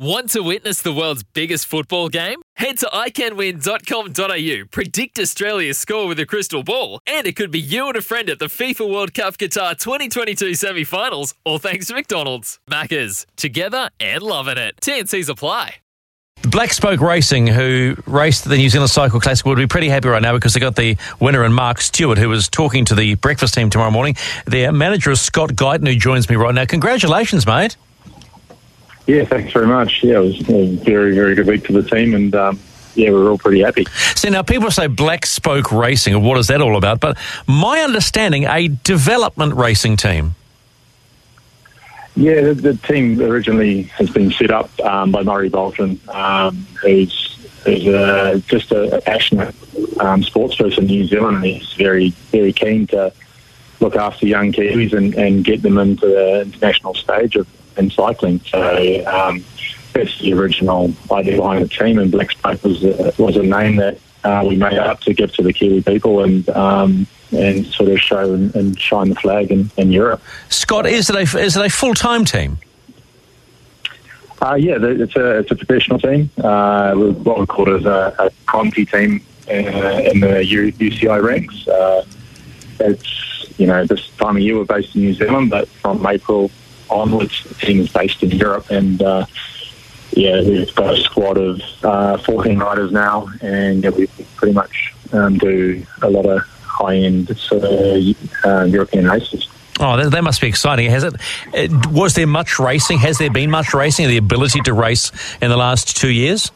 Want to witness the world's biggest football game? Head to iCanWin.com.au, predict Australia's score with a crystal ball, and it could be you and a friend at the FIFA World Cup Qatar 2022 semi finals, all thanks to McDonald's. Maccas, together and loving it. TNC's apply. Black Spoke Racing, who raced the New Zealand Cycle Classic, would be pretty happy right now because they got the winner in Mark Stewart, who was talking to the breakfast team tomorrow morning. Their manager is Scott Guyton, who joins me right now. Congratulations, mate. Yeah, thanks very much. Yeah, it was a very, very good week for the team, and um, yeah, we are all pretty happy. See, now people say Black Spoke Racing, and what is that all about? But my understanding, a development racing team. Yeah, the, the team originally has been set up um, by Murray Bolton, um, who's, who's uh, just a, passionate um, sports person in New Zealand, and he's very, very keen to look after young Kiwis and, and get them into the international stage of in cycling. So um, that's the original idea behind the team, and Black Spoke was a, was a name that uh, we made up to give to the Kiwi people and um, and sort of show and, and shine the flag in, in, Europe. Scott, is it a is it a full time team? Uh, yeah, it's a it's a professional team. Uh, what we call it is a, a Conti team uh, in the UCI ranks. Uh, it's you know this time of year we're based in New Zealand, but from April onwards. The team is based in Europe, and uh, yeah, we've got a squad of uh, 14 riders now, and yeah, we pretty much um, do a lot of high-end sort of uh, European races. Oh, that, that, must be exciting. Has it, it? Was there much racing? Has there been much racing? The ability to race in the last two years?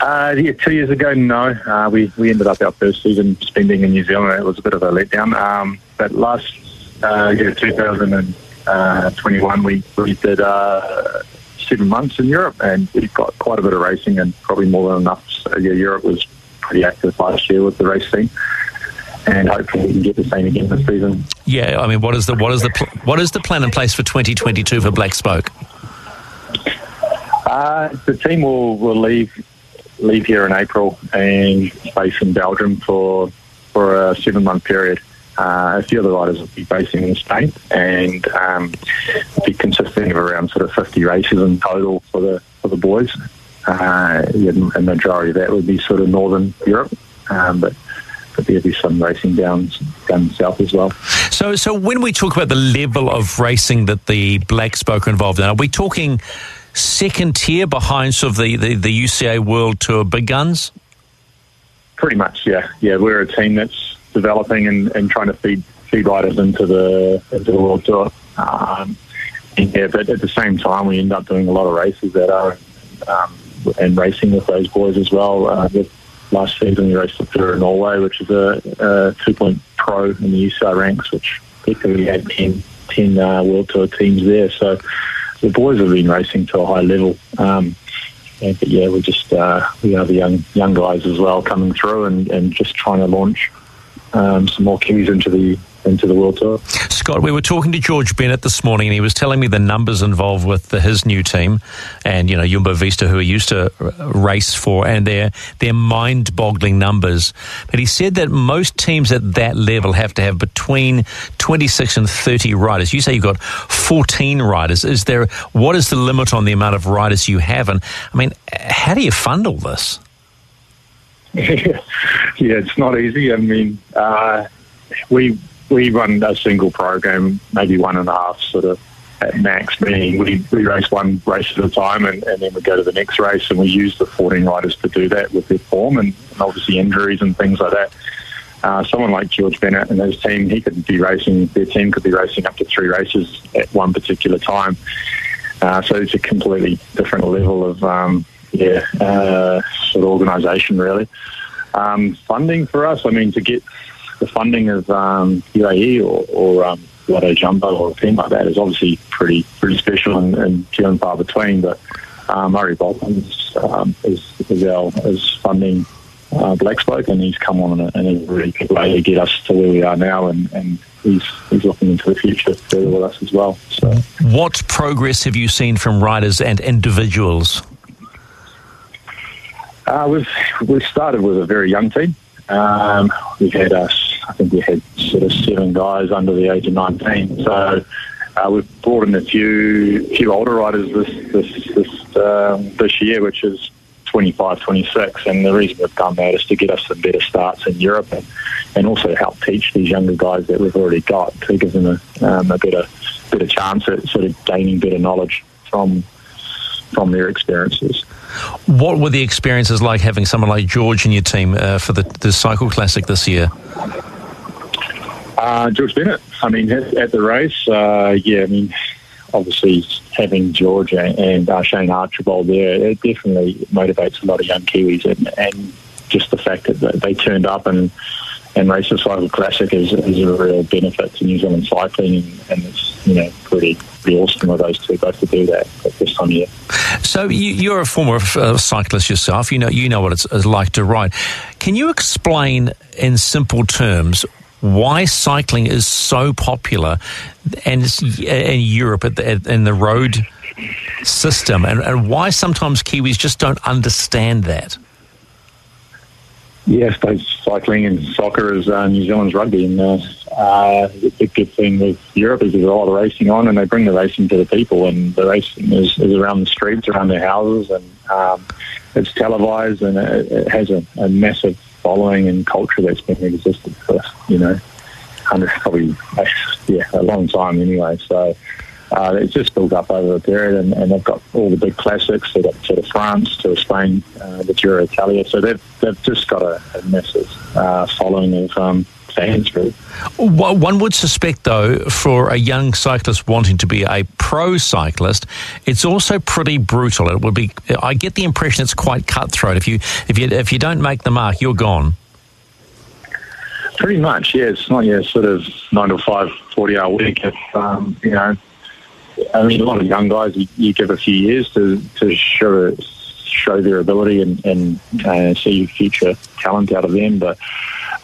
Uh, yeah, two years ago, no. Uh, we we ended up our first season spending in New Zealand. It was a bit of a letdown. Um, but last uh, yeah, 2021, we, we did uh, seven months in Europe, and we got quite a bit of racing and probably more than enough. So yeah, Europe was pretty active last year with the race team. And hopefully we can get the same again this season. Yeah, I mean, what is the what is the pl- what is the plan in place for 2022 for Black Spoke? Uh, the team will, will leave leave here in April and base in Belgium for for a seven month period. Uh, a few of the riders will be racing in Spain and um, be consisting of around sort of 50 races in total for the for the boys. Uh, a majority of that would be sort of northern Europe, um, but but there'll be some racing down down south as well. So, so when we talk about the level of racing that the Black Spoke are involved in, are we talking second tier behind sort of the, the, the UCI World Tour big guns? Pretty much, yeah, yeah. We're a team that's developing and, and trying to feed feed riders into the into the world tour. Um, yeah, but at the same time, we end up doing a lot of races that are um, and racing with those boys as well. Uh, last season, we raced the Tour of Norway, which is a, a two point pro in the UCI ranks, which effectively had 10, 10 uh, world tour teams there. So the boys have been racing to a high level. Um, but yeah, we're just uh, we have the young young guys as well coming through and, and just trying to launch um, some more Kiwis into the into the World Tour. Scott, we were talking to George Bennett this morning, and he was telling me the numbers involved with the, his new team, and you know Jumbo Visma, who he used to race for, and their their mind-boggling numbers. But he said that most teams at that level have to have between 26 and 30 riders. You say you've got 14 riders. Is there what is the limit on the amount of riders you have? And I mean, how do you fund all this? yeah, it's not easy. I mean, uh, we we run a single program, maybe one and a half sort of at max, meaning we, we race one race at a time and, and then we go to the next race and we use the 14 riders to do that with their form and, and obviously injuries and things like that. Uh, someone like George Bennett and his team, he could be racing, their team could be racing up to three races at one particular time. Uh, so it's a completely different level of um, yeah, uh, sort of organisation really. Um, funding for us, I mean, to get the funding of um, UAE or, or um, Lotto Jumbo or a team like that is obviously pretty pretty special and, and few and far between. But uh, Murray Bolton um, is, is our is funding uh, Black Spoke, and he's come on in a, in a really good way to get us to where we are now, and, and he's he's looking into the future further with us as well. So, what progress have you seen from riders and individuals? Uh, we've we started with a very young team. Um, we had us, I think we had sort of seven guys under the age of 19. So uh, we've brought in a few few older riders this this this, um, this year, which is 25, 26. And the reason we've done that is to get us some better starts in Europe and, and also help teach these younger guys that we've already got to give them a, um, a better better chance at sort of gaining better knowledge from from their experiences. What were the experiences like having someone like George in your team uh, for the, the Cycle Classic this year? Uh, George Bennett. I mean, at, at the race, uh, yeah, I mean, obviously having George and uh, Shane Archbold there, it definitely motivates a lot of young Kiwis, and, and just the fact that they turned up and and race the cycle classic is, is a real benefit to New Zealand cycling, and, and it's you know pretty pretty awesome of those two both to do that at this time of year. So you, are a former uh, cyclist yourself. You know you know what it's, it's like to ride. Can you explain in simple terms why cycling is so popular and in Europe in the road system, and, and why sometimes Kiwis just don't understand that. Yes, both cycling and soccer is uh, New Zealand's rugby, and uh, uh, the good thing with Europe is there's a lot of racing on, and they bring the racing to the people, and the racing is, is around the streets, around their houses, and um, it's televised, and it, it has a, a massive following and culture that's been existed for you know, probably yeah a long time anyway. So uh, it's just built up over a period, and, and, they've got all the big classics. They've got Tour de France, Tour of Spain, uh, the Giro Italia. So they've they've just got a, a massive uh, following of. Um, fans, really. One would suspect, though, for a young cyclist wanting to be a pro cyclist, it's also pretty brutal. It would be. I get the impression it's quite cutthroat. If you if you if you don't make the mark, you're gone. Pretty much, yeah. It's not yeah, sort of nine to five, 40 hour week. If um, you know, I mean, a lot of young guys, you, you give a few years to to show show their ability and, and uh, see future talent out of them. But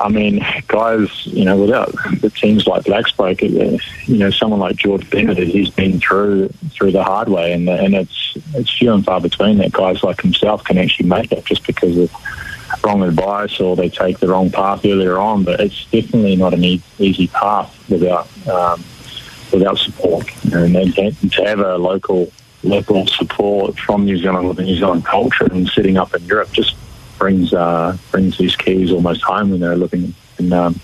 I mean, guys, you know, without the teams like Black Spoke, uh, you know, someone like George Bennett, he's been through through the hard way, and and it's it's few and far between that guys like himself can actually make it just because of wrong advice or they take the wrong path earlier on. But it's definitely not an e- easy path without um, without support, and, to have a local local support from New Zealand with the New Zealand culture and setting up in Europe just brings uh, brings these Kiwis almost home when they're living in. Um,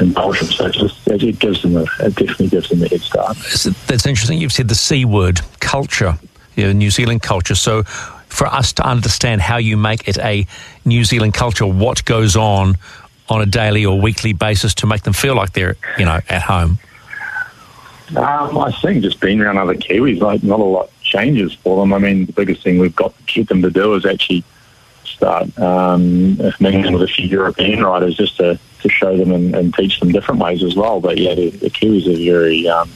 in Belgium, so it just it gives them a, it definitely gives them a head start. That's interesting. You've said the C word, culture, you know, New Zealand culture. So, for us to understand how you make it a New Zealand culture, what goes on on a daily or weekly basis to make them feel like they're you know at home. Um, I think just being around other Kiwis, like not a lot changes for them. I mean, the biggest thing we've got to get them to do is actually start um, mingling with a few European riders just to, to show them and, and teach them different ways as well. But yeah, the, the Kiwis are very, um,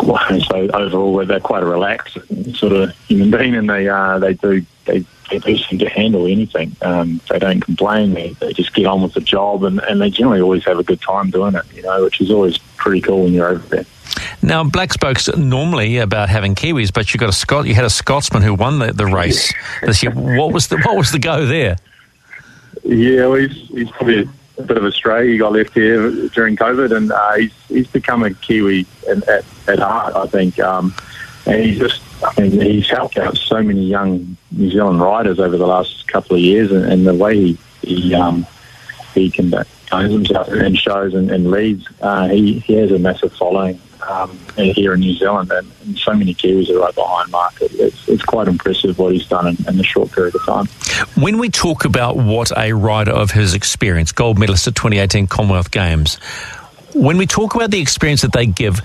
so overall they're quite a relaxed sort of human being, and they uh, they do they, they do seem to handle anything. Um, they don't complain. They, they just get on with the job, and, and they generally always have a good time doing it. You know, which is always pretty cool when you're over there. Now, Black Spoke's normally about having Kiwis, but you got a Scot. You had a Scotsman who won the, the race this year. What was the what was the go there? Yeah, well, he's, he's probably a bit of a stray. He got left here during COVID, and uh, he's he's become a Kiwi at, at, at heart, I think. Um, and he's just, Mean, he's helped out so many young New Zealand riders over the last couple of years, and, and the way he he, um, he conducts himself and shows and, and leads, uh, he he has a massive following um, here in New Zealand, and, and, so many Kiwis are right behind Mark. It's, it's quite impressive what he's done in, in a short period of time. When we talk about what a rider of his experience, gold medalist at 2018 Commonwealth Games, when we talk about the experience that they give,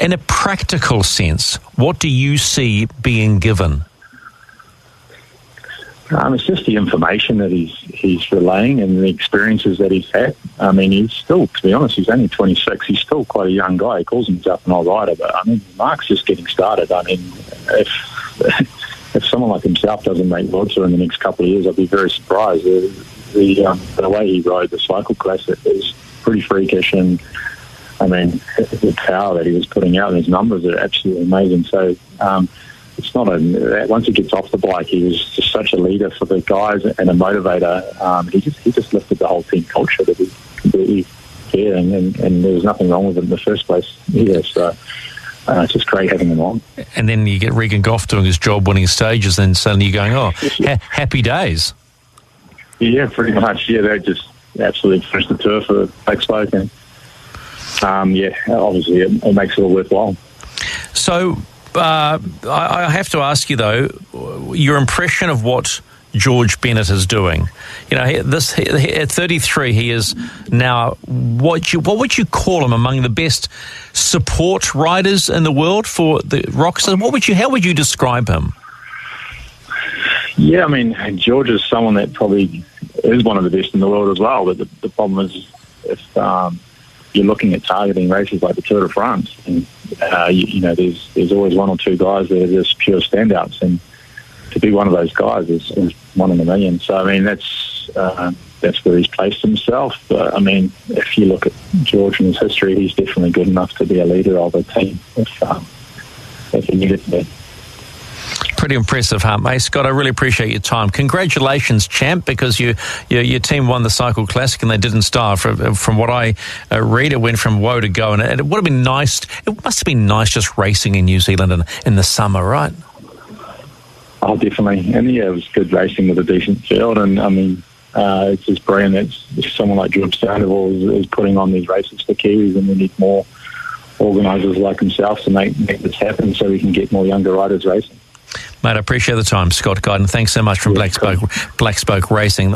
in a practical sense, what do you see being given? Um, it's just the information that he's he's relaying and the experiences that he's had. I mean, he's still, to be honest, he's only 26. He's still quite a young guy. He calls himself an old rider, but I mean, Mark's just getting started. I mean, if if someone like himself doesn't make Tour in the next couple of years, I'd be very surprised. The the, um, the way he rode the cycle classic is pretty freakish, and I mean, the power that he was putting out and his numbers are absolutely amazing. So. Um, it's not a once he gets off the bike, he was just such a leader for the guys and a motivator. Um, he just he just lifted the whole team culture to be completely fair, and, and, and there was nothing wrong with it in the first place either. So. Uh, it's just great having him on. And then you get Regan Gough doing his job, winning stages, and suddenly you're going, oh, ha- happy days. Yeah, pretty much. Yeah, they just absolutely finished the tour for Black Spoke, and um, yeah, obviously it, it makes it all worthwhile. So uh, I, I have to ask you though, your impression of what George Bennett is doing. You know, this at 33, he is now what you what would you call him among the best support riders in the world for the Roxas? What would you how would you describe him? Yeah, I mean, George is someone that probably is one of the best in the world as well. But the, the problem is if um, you're looking at targeting races like the Tour de France, and uh, you, you, know, there's there's always one or two guys that are just pure standouts, and to be one of those guys is, is one in a million. So I mean, that's uh, that's where he's placed himself. But I mean, if you look at George and his history, he's definitely good enough to be a leader of a team if um, if he needed to be pretty impressive, huh, mate? Scott, I really appreciate your time. Congratulations, champ, because you, your, your team won the Cycle Classic and they didn't start. From, from what I uh, read, it went from woe to go, and it, it would have been nice. It must have been nice just racing in New Zealand in, in the summer, right? Oh, definitely. And yeah, it was good racing with a decent field. And I mean, uh, it's just brilliant that someone like George Sandoval is, is, putting on these races for Kiwis, and we need more organisers like himself to make, make this happen so we can get more younger riders racing. Mate, I appreciate the time, Scott Guyton. Thanks so much from Black Spoke, Black Spoke Racing.